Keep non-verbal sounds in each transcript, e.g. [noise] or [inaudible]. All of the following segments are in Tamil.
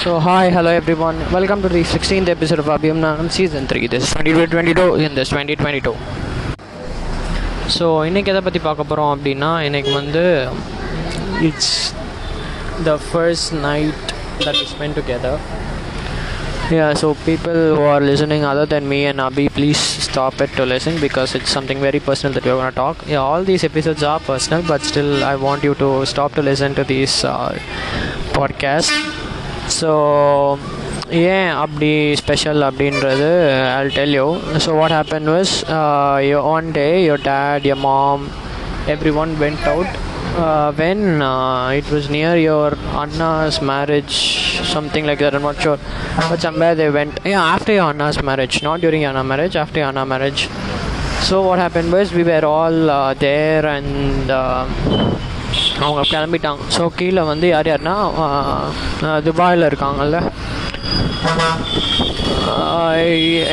So, hi, hello everyone. Welcome to the 16th episode of Abhyam Nanam Season 3. This is 2022 in this 2022. So இன்றைக்கி எதை பற்றி பார்க்க போகிறோம் அப்படின்னா இன்றைக்கி வந்து it's the first night that we spent together yeah so people who are listening other than me and abhi please stop it to listen because it's something very personal that we're going to talk yeah all these episodes are personal but still i want you to stop to listen to these uh, podcasts so ஏன் அப்படி ஸ்பெஷல் அப்படின்றது I tell you so what happen was one day your dad your mom every one went out when it was near your அண்ணாஸ் marriage something like that i'm not sure but somewhere they went yeah after your anna's marriage not during your anna marriage after your anna marriage so what happened was we were all அவங்க கிளம்பிட்டாங்க. ஸோ கீழே வந்து யார் யாருன்னா துபாயில் இருக்காங்கல்ல.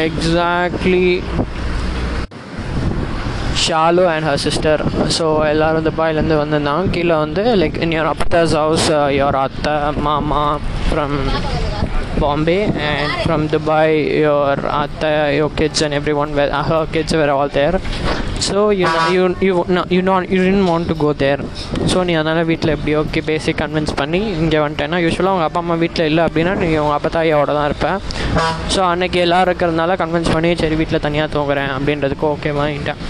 Exactly Shalu and her sister so எல்லோரும் துபாயிலேருந்து வந்திருந்தாங்க. கீழே வந்து like in your அப்தாஸ் house your அத்தை மாமா from Bombay and from Dubai your அத்தை your kids everyone were her kids were all there there so you know you you no, you know you didn't want to go there. So நீ அதனால் வீட்டில் எப்படி ஓகே பேசி கன்வின்ஸ் பண்ணி இங்கே வந்துட்டேன்னா யூஸ்வலாக உங்கள் அப்பா அம்மா வீட்டில் இல்லை அப்படின்னா நீ உங்கள் அப்பா தாயோட தான் இருப்பேன் ஸோ அன்றைக்கி எல்லோரும் இருக்கிறதுனால கன்வின்ஸ் பண்ணி சரி வீட்டில் தனியாக தூங்குறேன் அப்படின்றதுக்கு ஓகே வாங்கிட்டேன்.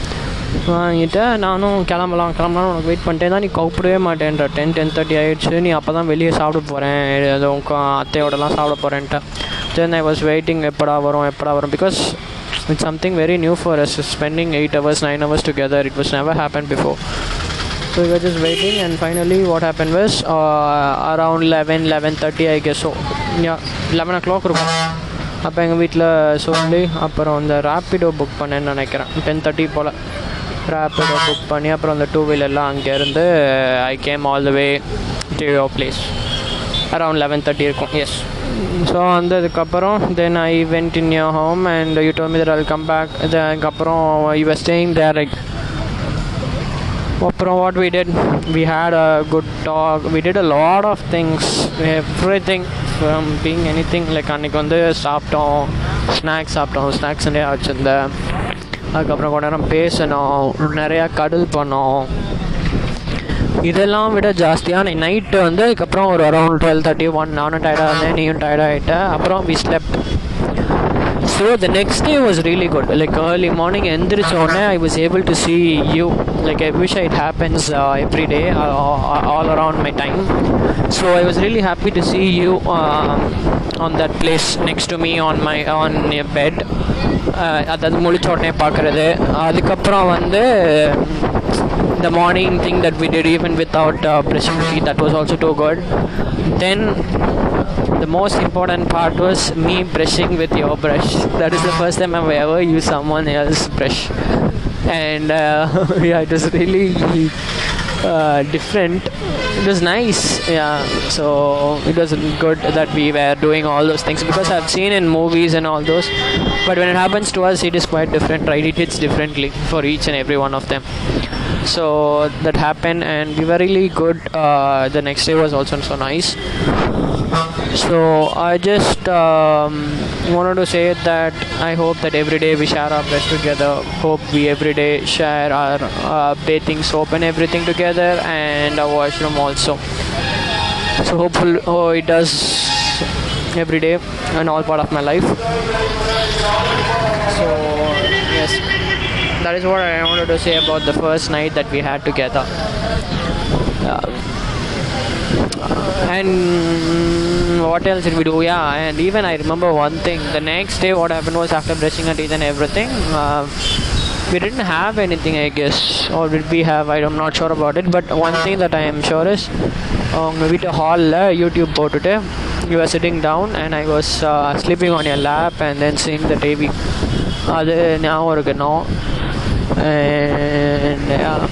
வாங்கிட்டு நானும் கிளம்பலாம் கிளம்பலாம் உனக்கு வெயிட் பண்ணிட்டே தான் நீ கூப்பிடவே மாட்டேன்ற. டென் டென் தேர்ட்டி ஆகிடுச்சு நீ அப்போ தான் வெளியே சாப்பிட போகிறேன் அது உங்கள் அத்தையோடலாம் சாப்பிட போகிறேன்ட்டு தென் ஐ வாஸ் வெயிட்டிங் எப்படா வரும் எப்படா வரும்? Because it's something very new for us spending eight hours nine hours together it was never happen before So we were just waiting and finally what happened was uh, around 11, 11.30 I guess so. Yeah, 11 o'clock இருக்கும். அப்போ எங்கள் வீட்டில் சொல்லி அப்புறம் அந்த ரேப்பிடோ புக் பண்ணேன்னு நினைக்கிறேன். டென் தேர்ட்டி போல். ரேப்பிடோ புக் பண்ணி அப்புறம் அந்த டூ வீலர்லாம் அங்கேருந்து I came all the way to your place around eleven thirty இருக்கும். எஸ் ஸோ வந்ததுக்கப்புறம் then I went in your home and you told me that I'll come back அதுக்கப்புறம் you were staying there like அப்புறம் what we did we had a good talk we did a lot of things everything from being any thing like அன்றைக்கி வந்து சாப்பிட்டோம். ஸ்நாக்ஸ் சாப்பிட்டோம். ஸ்நாக்ஸ் நிறையா வச்சுருந்தேன். அதுக்கப்புறம் கொஞ்ச நேரம் பேசணும் நிறையா கடல் பண்ணோம். இதெல்லாம் விட ஜாஸ்தியாக நைட்டு வந்து அதுக்கப்புறம் ஒரு அரௌண்ட் டுவெல் தேர்ட்டி ஒன் நானும் டயர்டாக இருந்தேன் நீயும் டயர்டாகிட்ட அப்புறம் we slept so the next day was really good like early morning எந்திரிச்ச உடனே I was able to see you like I wish it happens every day all around my time so I was really happy to see you on that place next to me on my on bed அதாவது முழிச்ச உடனே பார்க்குறது அதுக்கப்புறம் வந்து the morning thing that we did even without uh, brushing teeth that was also too good. Then the most important part was me brushing with your brush. That is the first time i've ever used someone else's brush. And uh, [laughs] yeah it was really uh, different. It was nice yeah. So it was good that we were doing all those things because i've seen in movies and all those but when it happens to us it is quite different right? It hits differently for each and every one of them so that happened and we were really good. Uh, the next day was also so nice. So i just um, wanted to say that i hope that every day we share our best together. Hope we every day share our uh, bathing soap and everything together and our washroom also. So hopefully oh, it does every day and all part of my life. So yes that is what I wanted to say about the first night that we had together. Uh, and what else did we do? Yeah, and even I remember one thing. The next day, what happened was after brushing our teeth and everything, uh, we didn't have anything, I guess, or did we have? I'm not sure about it. But one thing that I am sure is, உங்கள் வீட்டு ஹாலில் யூடியூப் போட்டுட்டு you are sitting down and I was sleeping on your lap and then seeing the TV அது ஞாபகம் இருக்கணும் and yeah.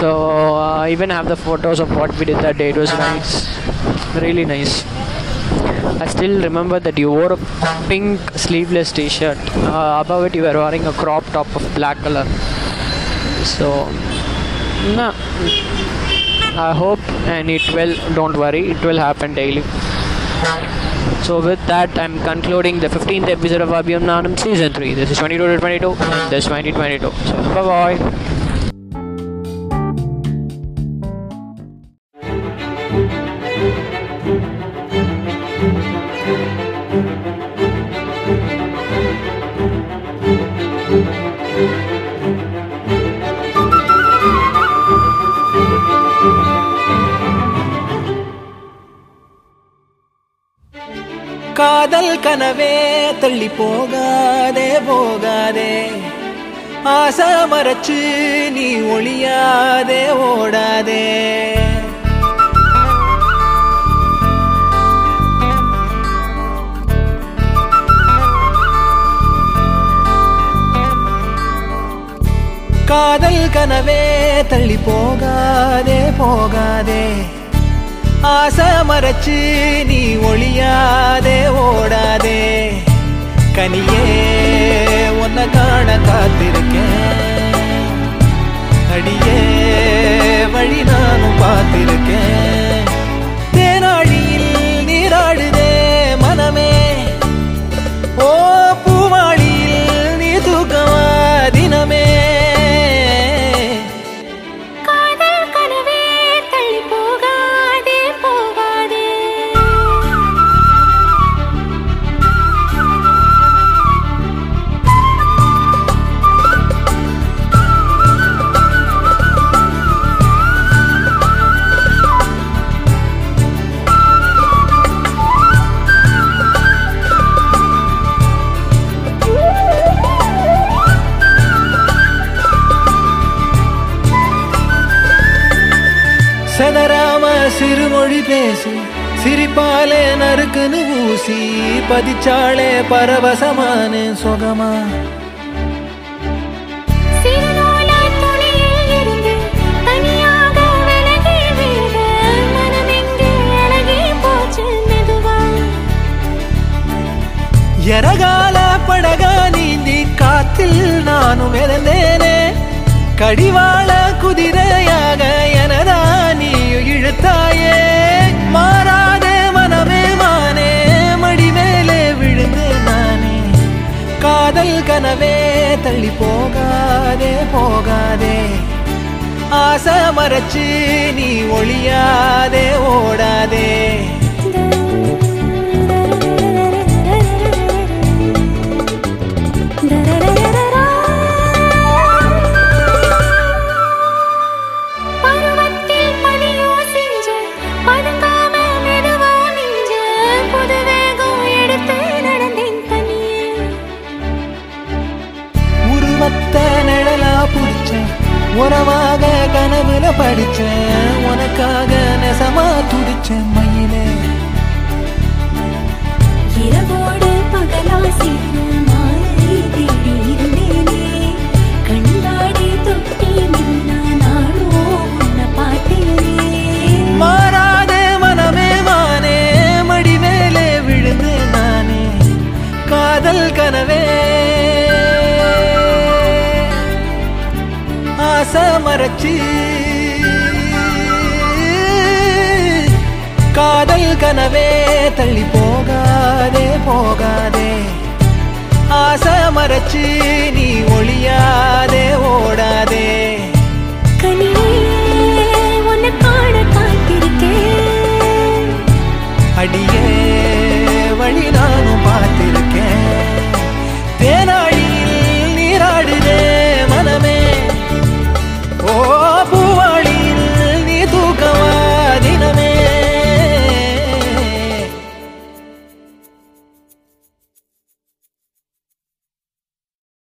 So uh, I even have the photos of what we did that day. It was nice. Really nice. I still remember that you wore a pink sleeveless t-shirt. Uh, above it you were wearing a crop top of black color. So no I hope and it will don't worry it will happen daily So with that, I'm concluding the 15th episode of Abhyam Nanam Season 3. This is 22 to 22 and this is 2022. So bye-bye. காதல் கனவே தள்ளி போகாதே போகாதே. ஆசை மறைச்சு நீ ஒளியாதே ஓடாதே. காதல் கனவே தள்ளி போகாதே போகாதே. ஆசை மறைச்சு நீ ஒளியாதே ஓடாதே. கனியே உன்னை காண காத்திருக்கேன். அடியே வழி நானும் பார்த்திருக்கேன். பேசி சிரிப்பாலே நறுக்குன்னு ஊசி பதிச்சாளே பரவசமான சுகமா. எரகால படகா நீந்தி காத்தில் நானும் மிதந்தேனே கடிவாள குதிரையாக எனதா நீ இழுத்தாயே. காதல் கனவே தள்ளி போகாதே போகாதே. ஆசை மறைச்சு நீ ஒளியாதே ஓடாதே. கனவுல படிச்ச உனக்காக நெசமா துடிச்ச மயிலே. இரவோடு பகலா சேர்ந்து மாலை தேடி இருந்தேனே. கண்ணாடி தொட்டி நின்னா நானோ உன்னை பார்த்தேனே. மாறாதே மனமே மானே மடி மேலே விழுந்து நானே. காதல் கனவே. ஆசை மறைச்சு காதல் கனவே தள்ளி போகாதே போகாதே. ஆசை மறைச்சு நீ ஒளியாதே ஓடாதே.